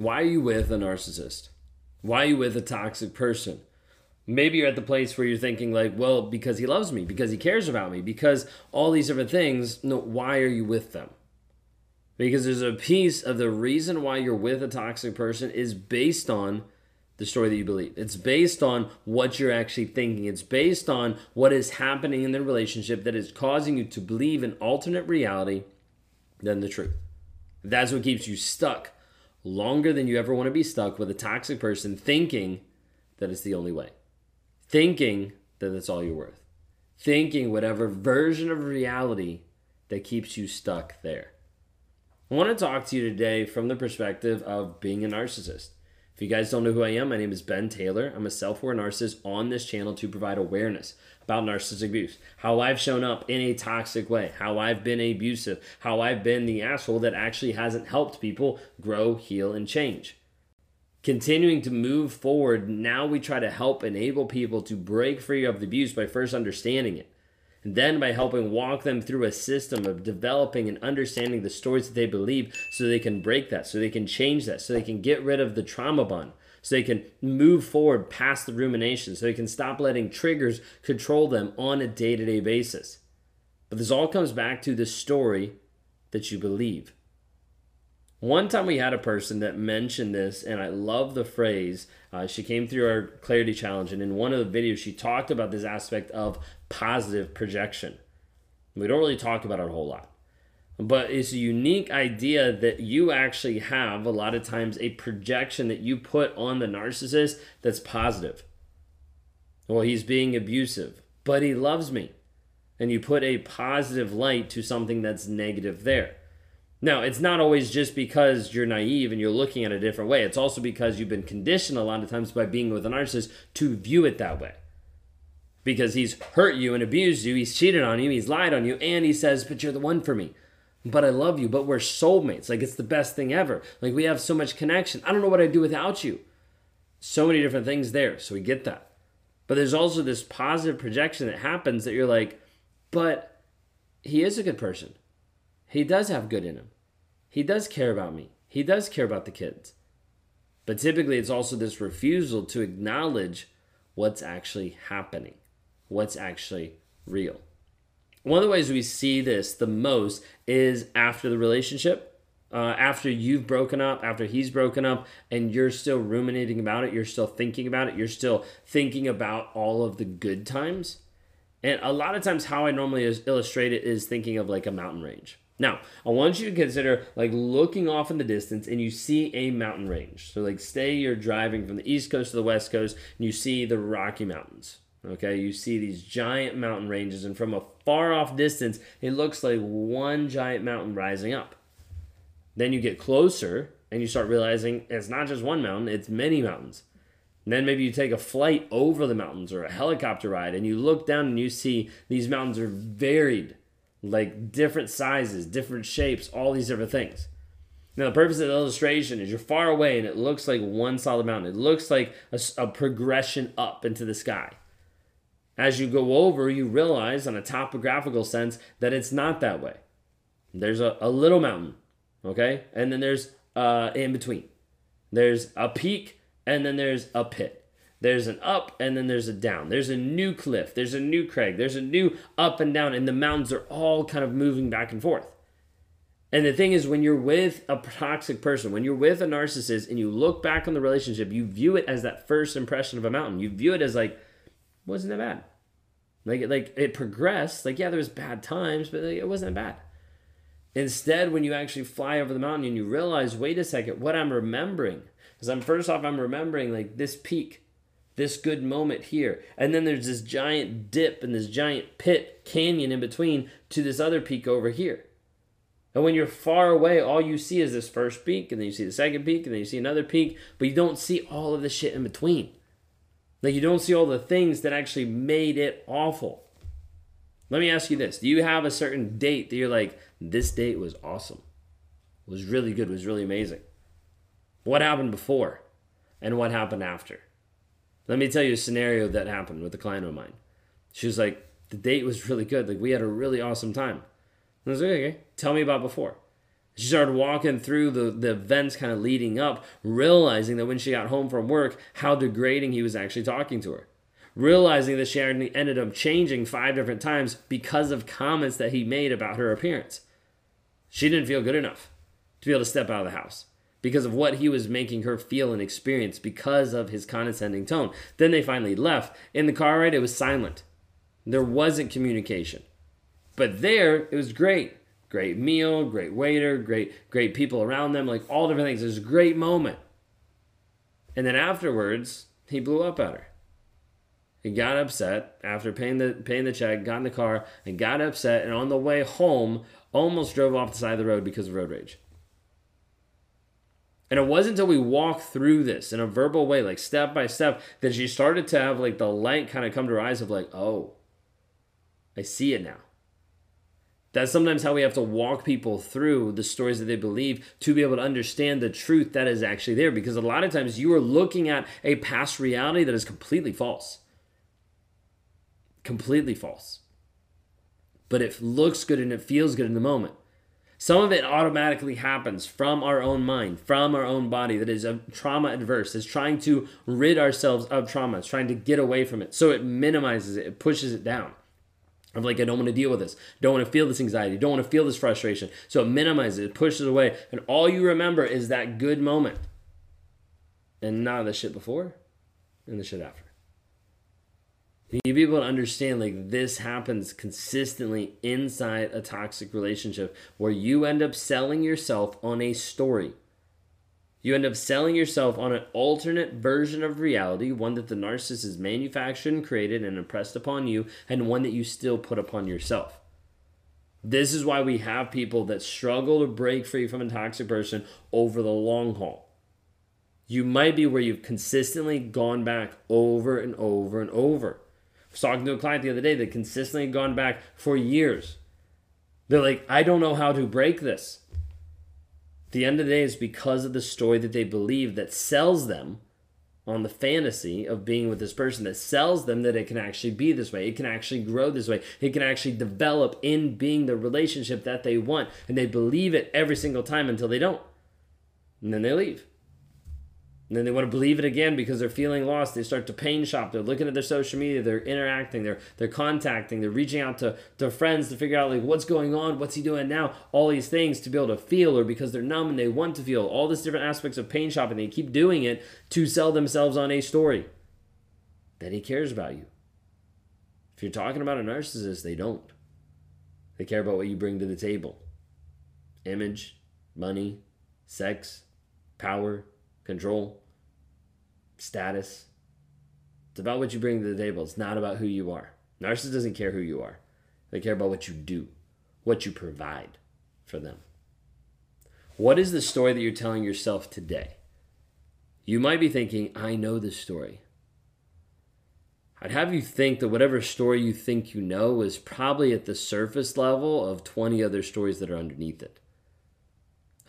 Why are you with a narcissist? Why are you with a toxic person? Maybe you're at the place where you're thinking, like, well, because he loves me, because he cares about me, because all these different things. No, why are you with them? Because there's a piece of the reason why you're with a toxic person is based on the story that you believe. It's based on what you're actually thinking. It's based on what is happening in the relationship that is causing you to believe an alternate reality than the truth. That's what keeps you stuck longer than you ever want to be stuck with a toxic person thinking that it's the only way, thinking that that's all you're worth, thinking whatever version of reality that keeps you stuck there. I want to talk to you today from the perspective of being a narcissist. If you guys don't know who I am, my name is Ben Taylor. I'm a self aware narcissist on this channel to provide awareness about narcissistic abuse, how I've shown up in a toxic way, how I've been abusive, how I've been the asshole that actually hasn't helped people grow, heal, and change. Continuing to move forward, now we try to help enable people to break free of the abuse by first understanding it. And then by helping walk them through a system of developing and understanding the stories that they believe so they can break that, so they can change that, so they can get rid of the trauma bond, so they can move forward past the rumination, so they can stop letting triggers control them on a day to day basis. But this all comes back to the story that you believe. One time we had a person that mentioned this, and I love the phrase. Uh, she came through our clarity challenge, and in one of the videos, she talked about this aspect of positive projection. We don't really talk about it a whole lot, but it's a unique idea that you actually have a lot of times a projection that you put on the narcissist that's positive. Well, he's being abusive, but he loves me. And you put a positive light to something that's negative there. Now, it's not always just because you're naive and you're looking at it a different way. It's also because you've been conditioned a lot of times by being with a narcissist to view it that way. Because he's hurt you and abused you, he's cheated on you, he's lied on you, and he says, But you're the one for me. But I love you, but we're soulmates. Like it's the best thing ever. Like we have so much connection. I don't know what I'd do without you. So many different things there. So we get that. But there's also this positive projection that happens that you're like, But he is a good person he does have good in him. He does care about me. He does care about the kids. But typically, it's also this refusal to acknowledge what's actually happening, what's actually real. One of the ways we see this the most is after the relationship, uh, after you've broken up, after he's broken up, and you're still ruminating about it, you're still thinking about it, you're still thinking about all of the good times. And a lot of times, how I normally illustrate it is thinking of like a mountain range. Now, I want you to consider like looking off in the distance and you see a mountain range. So, like, say you're driving from the east coast to the west coast and you see the Rocky Mountains. Okay, you see these giant mountain ranges, and from a far off distance, it looks like one giant mountain rising up. Then you get closer and you start realizing it's not just one mountain, it's many mountains. And then maybe you take a flight over the mountains or a helicopter ride and you look down and you see these mountains are varied like different sizes, different shapes, all these different things. Now, the purpose of the illustration is you're far away and it looks like one solid mountain. It looks like a, a, progression up into the sky. As you go over, you realize, on a topographical sense, that it's not that way. There's a, a little mountain, okay? And then there's uh, in between. There's a peak and then there's a pit. There's an up and then there's a down. There's a new cliff. There's a new crag. There's a new up and down, and the mountains are all kind of moving back and forth. And the thing is, when you're with a toxic person, when you're with a narcissist and you look back on the relationship, you view it as that first impression of a mountain. You view it as like, wasn't that bad? Like, like it progressed. Like, yeah, there was bad times, but like, it wasn't that bad. Instead, when you actually fly over the mountain and you realize, wait a second, what I'm remembering, because I'm first off, I'm remembering like this peak this good moment here. And then there's this giant dip and this giant pit canyon in between to this other peak over here. And when you're far away, all you see is this first peak, and then you see the second peak, and then you see another peak, but you don't see all of the shit in between. Like you don't see all the things that actually made it awful. Let me ask you this Do you have a certain date that you're like, this date was awesome? was really good, was really amazing? What happened before? And what happened after? Let me tell you a scenario that happened with a client of mine. She was like, the date was really good. Like we had a really awesome time. And I was like, okay, tell me about before. She started walking through the, the events kind of leading up, realizing that when she got home from work, how degrading he was actually talking to her. Realizing that she ended up changing five different times because of comments that he made about her appearance. She didn't feel good enough to be able to step out of the house because of what he was making her feel and experience because of his condescending tone. Then they finally left. In the car ride, it was silent. There wasn't communication. But there, it was great great meal, great waiter, great great people around them, like all different things. It was a great moment. And then afterwards, he blew up at her. He got upset after paying the paying the check, got in the car, and got upset, and on the way home, almost drove off the side of the road because of road rage. And it wasn't until we walked through this in a verbal way, like step by step, that she started to have like the light kind of come to her eyes of like, oh, I see it now. That's sometimes how we have to walk people through the stories that they believe to be able to understand the truth that is actually there. Because a lot of times you are looking at a past reality that is completely false. Completely false. But it looks good and it feels good in the moment. Some of it automatically happens from our own mind, from our own body that is trauma adverse, is trying to rid ourselves of trauma, it's trying to get away from it. So it minimizes it, it pushes it down. I'm like, I don't want to deal with this. Don't want to feel this anxiety. Don't want to feel this frustration. So it minimizes it, pushes it away. And all you remember is that good moment. And not the shit before and the shit after. You be able to understand like this happens consistently inside a toxic relationship where you end up selling yourself on a story you end up selling yourself on an alternate version of reality, one that the narcissist has manufactured and created and impressed upon you, and one that you still put upon yourself. This is why we have people that struggle to break free from a toxic person over the long haul. You might be where you've consistently gone back over and over and over. Was talking to a client the other day that consistently gone back for years. They're like, I don't know how to break this the end of the day is because of the story that they believe that sells them on the fantasy of being with this person that sells them that it can actually be this way. It can actually grow this way. It can actually develop in being the relationship that they want. And they believe it every single time until they don't. And then they leave. And then they want to believe it again because they're feeling lost. They start to pain shop. They're looking at their social media. They're interacting. They're they're contacting. They're reaching out to, to friends to figure out like what's going on, what's he doing now, all these things to be able to feel, or because they're numb and they want to feel all these different aspects of pain shopping. They keep doing it to sell themselves on a story that he cares about you. If you're talking about a narcissist, they don't. They care about what you bring to the table. Image, money, sex, power, control, status. It's about what you bring to the table. It's not about who you are. Narcissist doesn't care who you are. They care about what you do, what you provide for them. What is the story that you're telling yourself today? You might be thinking, I know this story. I'd have you think that whatever story you think you know is probably at the surface level of 20 other stories that are underneath it.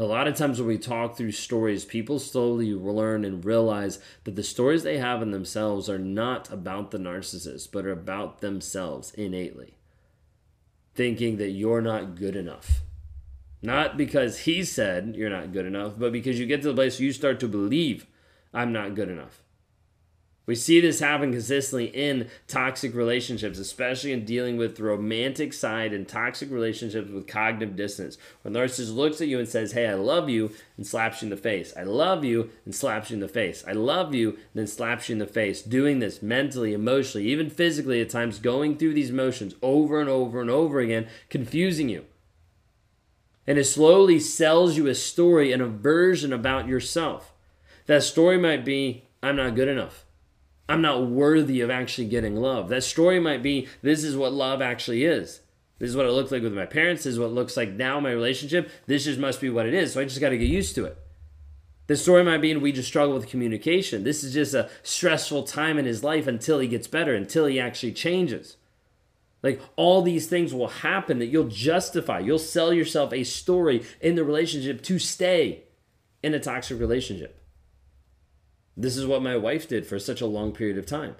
A lot of times when we talk through stories, people slowly learn and realize that the stories they have in themselves are not about the narcissist, but are about themselves innately. Thinking that you're not good enough. Not because he said you're not good enough, but because you get to the place you start to believe I'm not good enough. We see this happen consistently in toxic relationships, especially in dealing with the romantic side and toxic relationships with cognitive dissonance. When the narcissist looks at you and says, Hey, I love you, and slaps you in the face. I love you, and slaps you in the face. I love you, and then slaps you in the face. Doing this mentally, emotionally, even physically at times, going through these motions over and over and over again, confusing you. And it slowly sells you a story and a version about yourself. That story might be, I'm not good enough. I'm not worthy of actually getting love. That story might be this is what love actually is. This is what it looked like with my parents. This is what it looks like now in my relationship. This just must be what it is. So I just got to get used to it. The story might be we just struggle with communication. This is just a stressful time in his life until he gets better, until he actually changes. Like all these things will happen that you'll justify. You'll sell yourself a story in the relationship to stay in a toxic relationship. This is what my wife did for such a long period of time.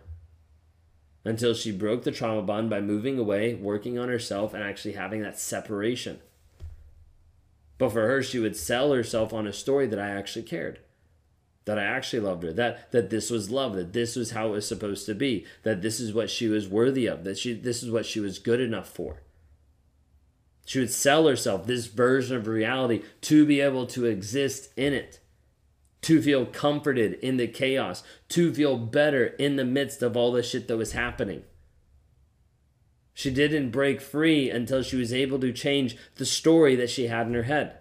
Until she broke the trauma bond by moving away, working on herself, and actually having that separation. But for her, she would sell herself on a story that I actually cared. That I actually loved her. That that this was love. That this was how it was supposed to be. That this is what she was worthy of. That she this is what she was good enough for. She would sell herself this version of reality to be able to exist in it, to feel comforted in the chaos, to feel better in the midst of all the shit that was happening. She didn't break free until she was able to change the story that she had in her head.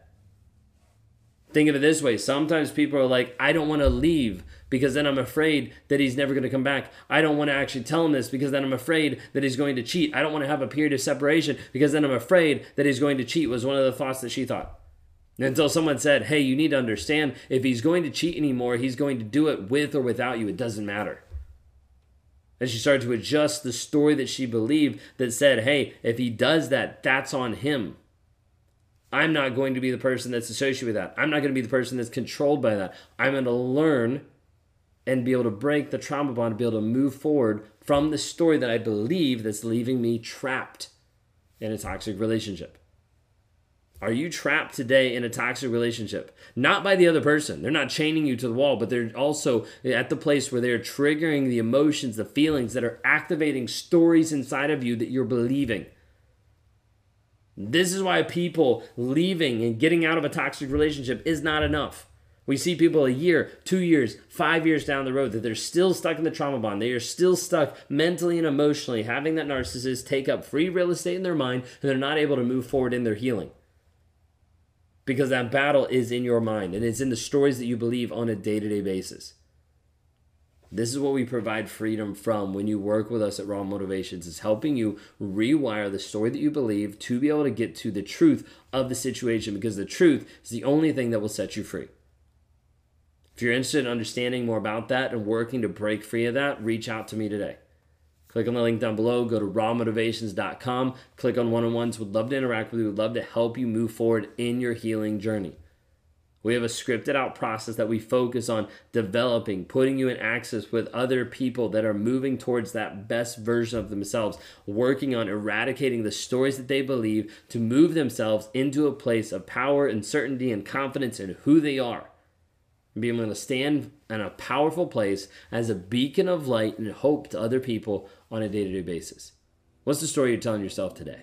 Think of it this way sometimes people are like, I don't want to leave because then I'm afraid that he's never going to come back. I don't want to actually tell him this because then I'm afraid that he's going to cheat. I don't want to have a period of separation because then I'm afraid that he's going to cheat, was one of the thoughts that she thought. Until someone said, Hey, you need to understand if he's going to cheat anymore, he's going to do it with or without you. It doesn't matter. And she started to adjust the story that she believed that said, Hey, if he does that, that's on him. I'm not going to be the person that's associated with that. I'm not going to be the person that's controlled by that. I'm going to learn and be able to break the trauma bond, be able to move forward from the story that I believe that's leaving me trapped in a toxic relationship. Are you trapped today in a toxic relationship? Not by the other person. They're not chaining you to the wall, but they're also at the place where they're triggering the emotions, the feelings that are activating stories inside of you that you're believing. This is why people leaving and getting out of a toxic relationship is not enough. We see people a year, two years, five years down the road that they're still stuck in the trauma bond. They are still stuck mentally and emotionally, having that narcissist take up free real estate in their mind, and they're not able to move forward in their healing. Because that battle is in your mind and it's in the stories that you believe on a day to day basis. This is what we provide freedom from when you work with us at Raw Motivations is helping you rewire the story that you believe to be able to get to the truth of the situation because the truth is the only thing that will set you free. If you're interested in understanding more about that and working to break free of that, reach out to me today. Click on the link down below, go to rawmotivations.com, click on one on ones. We'd love to interact with you, We'd love to help you move forward in your healing journey. We have a scripted out process that we focus on developing, putting you in access with other people that are moving towards that best version of themselves, working on eradicating the stories that they believe to move themselves into a place of power and certainty and confidence in who they are. Being able to stand in a powerful place as a beacon of light and hope to other people on a day to day basis. What's the story you're telling yourself today?